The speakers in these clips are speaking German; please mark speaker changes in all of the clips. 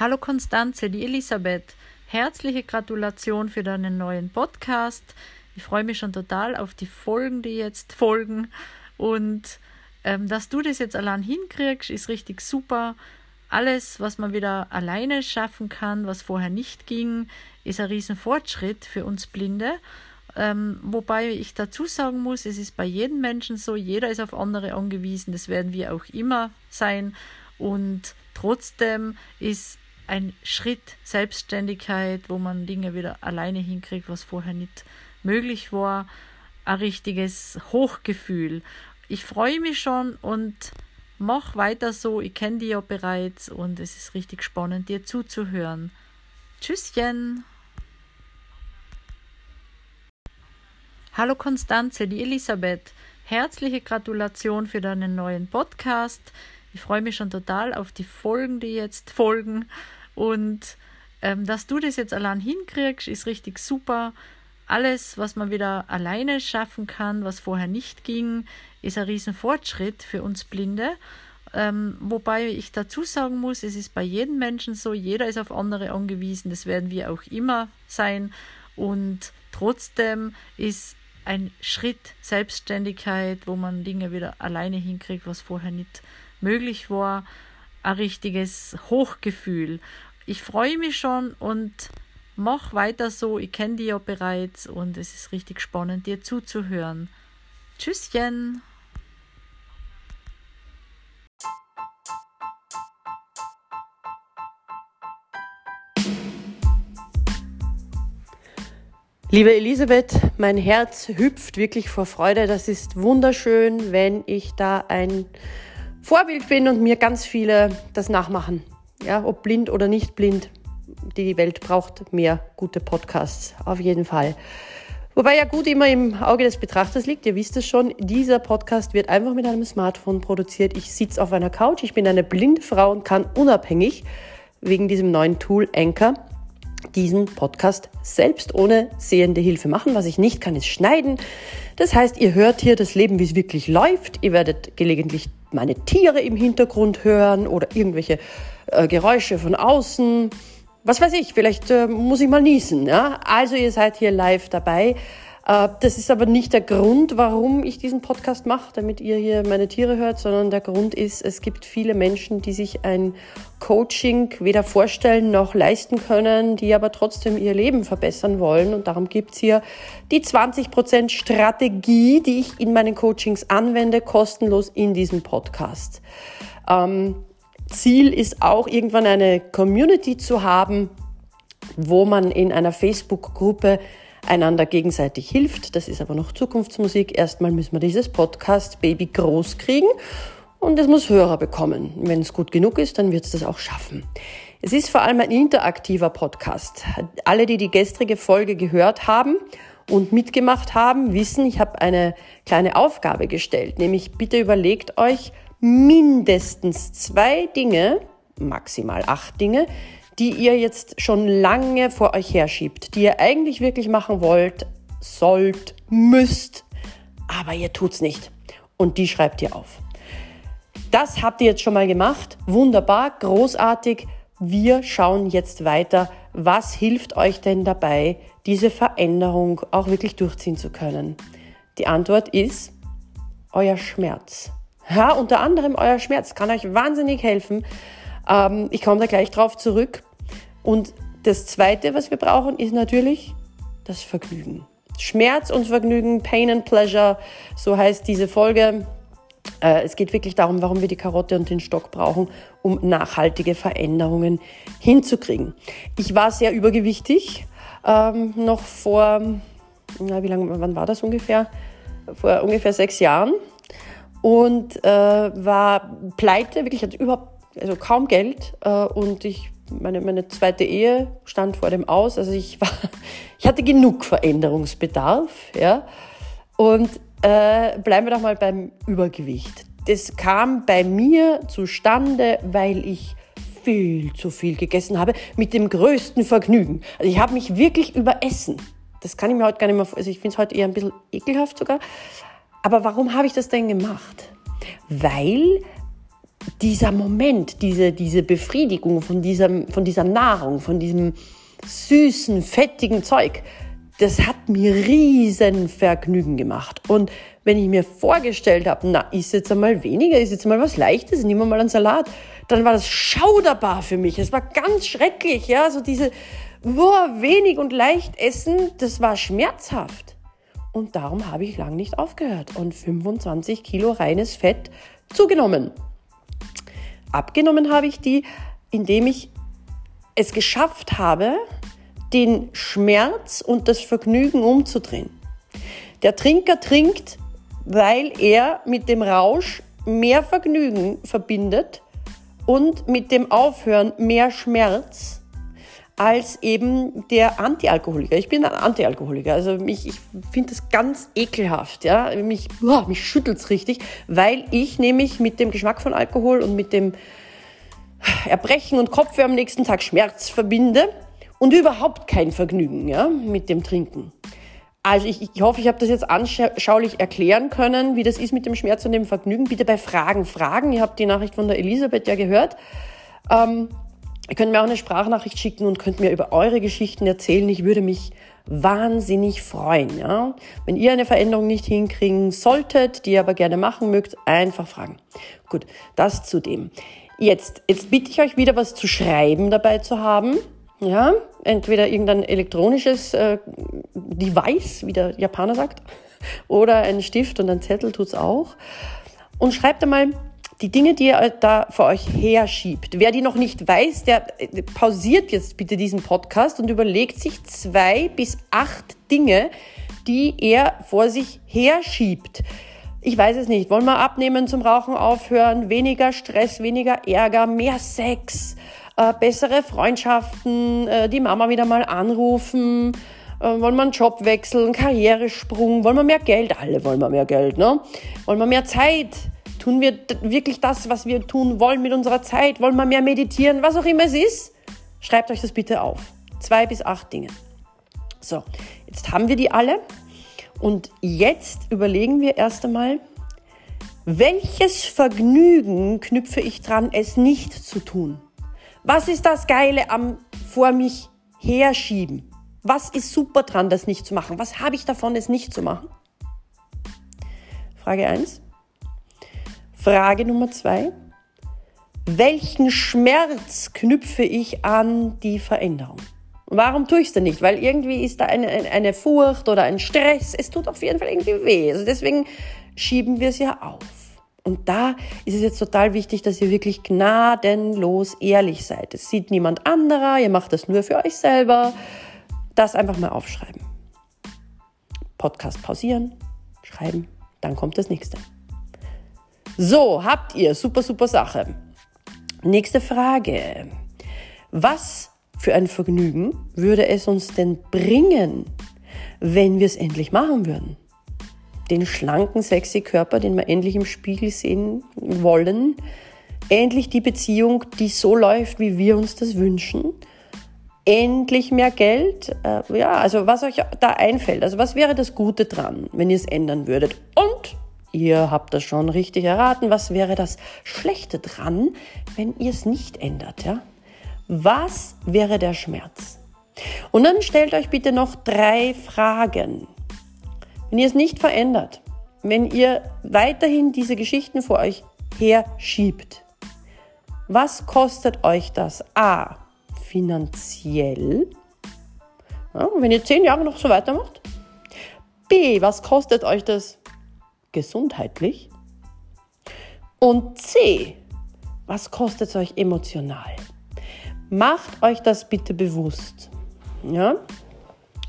Speaker 1: Hallo Konstanze, die Elisabeth. Herzliche Gratulation für deinen neuen Podcast. Ich freue mich schon total auf die Folgen, die jetzt folgen. Und ähm, dass du das jetzt allein hinkriegst, ist richtig super. Alles, was man wieder alleine schaffen kann, was vorher nicht ging, ist ein Riesenfortschritt für uns Blinde. Ähm, wobei ich dazu sagen muss, es ist bei jedem Menschen so, jeder ist auf andere angewiesen, das werden wir auch immer sein. Und trotzdem ist ein Schritt Selbstständigkeit, wo man Dinge wieder alleine hinkriegt, was vorher nicht möglich war. Ein richtiges Hochgefühl. Ich freue mich schon und mach weiter so. Ich kenne die ja bereits und es ist richtig spannend, dir zuzuhören. Tschüsschen. Hallo Konstanze, die Elisabeth. Herzliche Gratulation für deinen neuen Podcast. Ich freue mich schon total auf die Folgen, die jetzt folgen. Und ähm, dass du das jetzt allein hinkriegst, ist richtig super. Alles, was man wieder alleine schaffen kann, was vorher nicht ging, ist ein Riesenfortschritt für uns Blinde. Ähm, wobei ich dazu sagen muss, es ist bei jedem Menschen so, jeder ist auf andere angewiesen, das werden wir auch immer sein. Und trotzdem ist ein Schritt Selbstständigkeit, wo man Dinge wieder alleine hinkriegt, was vorher nicht möglich war, ein richtiges Hochgefühl ich freue mich schon und mach weiter so. Ich kenne die ja bereits und es ist richtig spannend, dir zuzuhören. Tschüsschen!
Speaker 2: Liebe Elisabeth, mein Herz hüpft wirklich vor Freude. Das ist wunderschön, wenn ich da ein Vorbild bin und mir ganz viele das nachmachen ja, ob blind oder nicht blind, die Welt braucht mehr gute Podcasts, auf jeden Fall. Wobei ja gut immer im Auge des Betrachters liegt, ihr wisst es schon, dieser Podcast wird einfach mit einem Smartphone produziert. Ich sitze auf einer Couch, ich bin eine blinde Frau und kann unabhängig wegen diesem neuen Tool Anchor diesen Podcast selbst ohne sehende Hilfe machen. Was ich nicht kann, ist schneiden. Das heißt, ihr hört hier das Leben, wie es wirklich läuft. Ihr werdet gelegentlich meine Tiere im Hintergrund hören oder irgendwelche äh, Geräusche von außen. Was weiß ich, vielleicht äh, muss ich mal niesen. Ja? Also ihr seid hier live dabei. Äh, das ist aber nicht der Grund, warum ich diesen Podcast mache, damit ihr hier meine Tiere hört, sondern der Grund ist, es gibt viele Menschen, die sich ein Coaching weder vorstellen noch leisten können, die aber trotzdem ihr Leben verbessern wollen. Und darum gibt's hier die 20% Strategie, die ich in meinen Coachings anwende, kostenlos in diesem Podcast. Ähm, Ziel ist auch irgendwann eine Community zu haben, wo man in einer Facebook-Gruppe einander gegenseitig hilft. Das ist aber noch Zukunftsmusik. Erstmal müssen wir dieses Podcast Baby groß kriegen und es muss Hörer bekommen. Wenn es gut genug ist, dann wird es das auch schaffen. Es ist vor allem ein interaktiver Podcast. Alle, die die gestrige Folge gehört haben und mitgemacht haben, wissen, ich habe eine kleine Aufgabe gestellt, nämlich bitte überlegt euch, mindestens zwei Dinge, maximal acht Dinge, die ihr jetzt schon lange vor euch herschiebt, die ihr eigentlich wirklich machen wollt, sollt, müsst, aber ihr tut's nicht. Und die schreibt ihr auf. Das habt ihr jetzt schon mal gemacht. Wunderbar, großartig. Wir schauen jetzt weiter. Was hilft euch denn dabei, diese Veränderung auch wirklich durchziehen zu können? Die Antwort ist euer Schmerz. Ja, unter anderem euer Schmerz kann euch wahnsinnig helfen. Ähm, ich komme da gleich drauf zurück. Und das Zweite, was wir brauchen, ist natürlich das Vergnügen. Schmerz und Vergnügen, Pain and Pleasure, so heißt diese Folge. Äh, es geht wirklich darum, warum wir die Karotte und den Stock brauchen, um nachhaltige Veränderungen hinzukriegen. Ich war sehr übergewichtig, ähm, noch vor, na, wie lange, wann war das ungefähr? Vor ungefähr sechs Jahren und äh, war pleite, wirklich hatte überhaupt also kaum Geld äh, und ich meine, meine zweite Ehe stand vor dem Aus, also ich war, ich hatte genug Veränderungsbedarf, ja. Und äh, bleiben wir doch mal beim Übergewicht. Das kam bei mir zustande, weil ich viel zu viel gegessen habe, mit dem größten Vergnügen. Also ich habe mich wirklich überessen. Das kann ich mir heute gar nicht mehr, also ich finde es heute eher ein bisschen ekelhaft sogar. Aber warum habe ich das denn gemacht? Weil dieser Moment, diese, diese Befriedigung von, diesem, von dieser Nahrung, von diesem süßen, fettigen Zeug, das hat mir riesen Vergnügen gemacht. Und wenn ich mir vorgestellt habe, na, ist jetzt einmal weniger, ist jetzt mal was Leichtes, nehmen wir mal einen Salat, dann war das schauderbar für mich. Es war ganz schrecklich, ja, so diese, boah, wenig und leicht essen, das war schmerzhaft. Und darum habe ich lang nicht aufgehört und 25 Kilo reines Fett zugenommen. Abgenommen habe ich die, indem ich es geschafft habe, den Schmerz und das Vergnügen umzudrehen. Der Trinker trinkt, weil er mit dem Rausch mehr Vergnügen verbindet und mit dem Aufhören mehr Schmerz als eben der Antialkoholiker. Ich bin ein Antialkoholiker, also mich, ich finde das ganz ekelhaft, ja, mich, mich schüttelt's richtig, weil ich nämlich mit dem Geschmack von Alkohol und mit dem Erbrechen und Kopfweh am nächsten Tag Schmerz verbinde und überhaupt kein Vergnügen, ja, mit dem Trinken. Also ich, ich hoffe, ich habe das jetzt anschaulich erklären können, wie das ist mit dem Schmerz und dem Vergnügen. Bitte bei Fragen fragen. Ihr habt die Nachricht von der Elisabeth ja gehört. Ähm, Ihr könnt mir auch eine Sprachnachricht schicken und könnt mir über eure Geschichten erzählen. Ich würde mich wahnsinnig freuen. Ja? Wenn ihr eine Veränderung nicht hinkriegen solltet, die ihr aber gerne machen mögt, einfach fragen. Gut, das zu dem. Jetzt, jetzt bitte ich euch wieder was zu schreiben dabei zu haben. Ja, entweder irgendein elektronisches äh, Device, wie der Japaner sagt, oder ein Stift und ein Zettel tut's auch. Und schreibt einmal, die Dinge, die ihr da vor euch herschiebt. Wer die noch nicht weiß, der äh, pausiert jetzt bitte diesen Podcast und überlegt sich zwei bis acht Dinge, die er vor sich herschiebt. Ich weiß es nicht. Wollen wir abnehmen, zum Rauchen aufhören, weniger Stress, weniger Ärger, mehr Sex, äh, bessere Freundschaften, äh, die Mama wieder mal anrufen, äh, wollen wir einen Job wechseln, Karrieresprung, wollen wir mehr Geld? Alle wollen wir mehr Geld, ne? Wollen wir mehr Zeit? Tun wir wirklich das, was wir tun wollen mit unserer Zeit? Wollen wir mehr meditieren? Was auch immer es ist? Schreibt euch das bitte auf. Zwei bis acht Dinge. So, jetzt haben wir die alle. Und jetzt überlegen wir erst einmal, welches Vergnügen knüpfe ich dran, es nicht zu tun? Was ist das Geile am vor mich herschieben? Was ist super dran, das nicht zu machen? Was habe ich davon, es nicht zu machen? Frage 1. Frage Nummer zwei. Welchen Schmerz knüpfe ich an die Veränderung? Warum tue ich es denn nicht? Weil irgendwie ist da eine, eine Furcht oder ein Stress. Es tut auf jeden Fall irgendwie weh. Also deswegen schieben wir es ja auf. Und da ist es jetzt total wichtig, dass ihr wirklich gnadenlos ehrlich seid. Es sieht niemand anderer, ihr macht das nur für euch selber. Das einfach mal aufschreiben. Podcast pausieren, schreiben, dann kommt das nächste. So, habt ihr. Super, super Sache. Nächste Frage. Was für ein Vergnügen würde es uns denn bringen, wenn wir es endlich machen würden? Den schlanken, sexy Körper, den wir endlich im Spiegel sehen wollen. Endlich die Beziehung, die so läuft, wie wir uns das wünschen. Endlich mehr Geld. Äh, ja, also was euch da einfällt. Also was wäre das Gute dran, wenn ihr es ändern würdet? Und Ihr habt das schon richtig erraten. Was wäre das Schlechte dran, wenn ihr es nicht ändert? Ja? Was wäre der Schmerz? Und dann stellt euch bitte noch drei Fragen. Wenn ihr es nicht verändert, wenn ihr weiterhin diese Geschichten vor euch herschiebt, was kostet euch das? A. Finanziell. Ja, wenn ihr zehn Jahre noch so weitermacht. B. Was kostet euch das gesundheitlich? Und C, was kostet es euch emotional? Macht euch das bitte bewusst. Ja?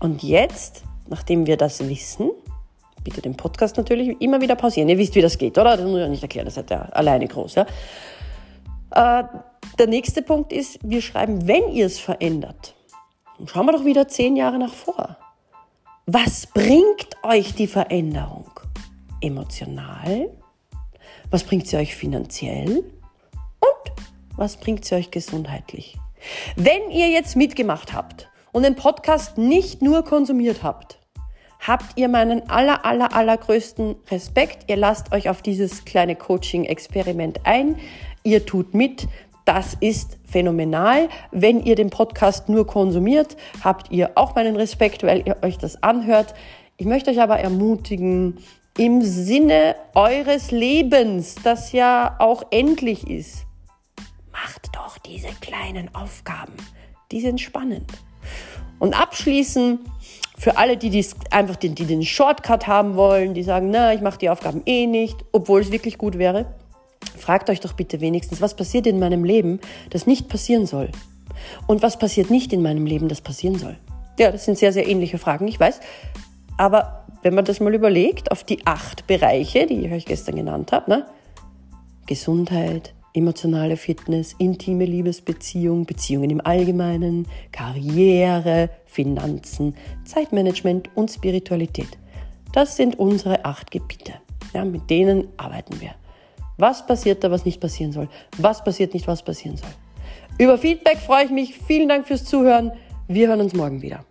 Speaker 2: Und jetzt, nachdem wir das wissen, bitte den Podcast natürlich immer wieder pausieren. Ihr wisst, wie das geht, oder? Das muss ich ja nicht erklären, das seid ihr alleine groß. Ja? Äh, der nächste Punkt ist, wir schreiben, wenn ihr es verändert. schauen wir doch wieder zehn Jahre nach vor. Was bringt euch die Veränderung? Emotional? Was bringt sie euch finanziell? Und was bringt sie euch gesundheitlich? Wenn ihr jetzt mitgemacht habt und den Podcast nicht nur konsumiert habt, habt ihr meinen aller, aller, allergrößten Respekt. Ihr lasst euch auf dieses kleine Coaching-Experiment ein. ihr tut mit. Das ist phänomenal. Wenn ihr den Podcast nur konsumiert, habt ihr auch meinen Respekt, weil ihr euch das anhört. Ich möchte euch aber ermutigen, im Sinne eures Lebens, das ja auch endlich ist, macht doch diese kleinen Aufgaben. Die sind spannend. Und abschließen für alle, die dies einfach den, die den Shortcut haben wollen, die sagen, na, ich mache die Aufgaben eh nicht, obwohl es wirklich gut wäre. Fragt euch doch bitte wenigstens, was passiert in meinem Leben, das nicht passieren soll? Und was passiert nicht in meinem Leben, das passieren soll? Ja, das sind sehr, sehr ähnliche Fragen, ich weiß. Aber wenn man das mal überlegt, auf die acht Bereiche, die ich euch gestern genannt habe, ne? Gesundheit, emotionale Fitness, intime Liebesbeziehung, Beziehungen im Allgemeinen, Karriere, Finanzen, Zeitmanagement und Spiritualität. Das sind unsere acht Gebiete. Ja, mit denen arbeiten wir. Was passiert da, was nicht passieren soll? Was passiert nicht, was passieren soll? Über Feedback freue ich mich. Vielen Dank fürs Zuhören. Wir hören uns morgen wieder.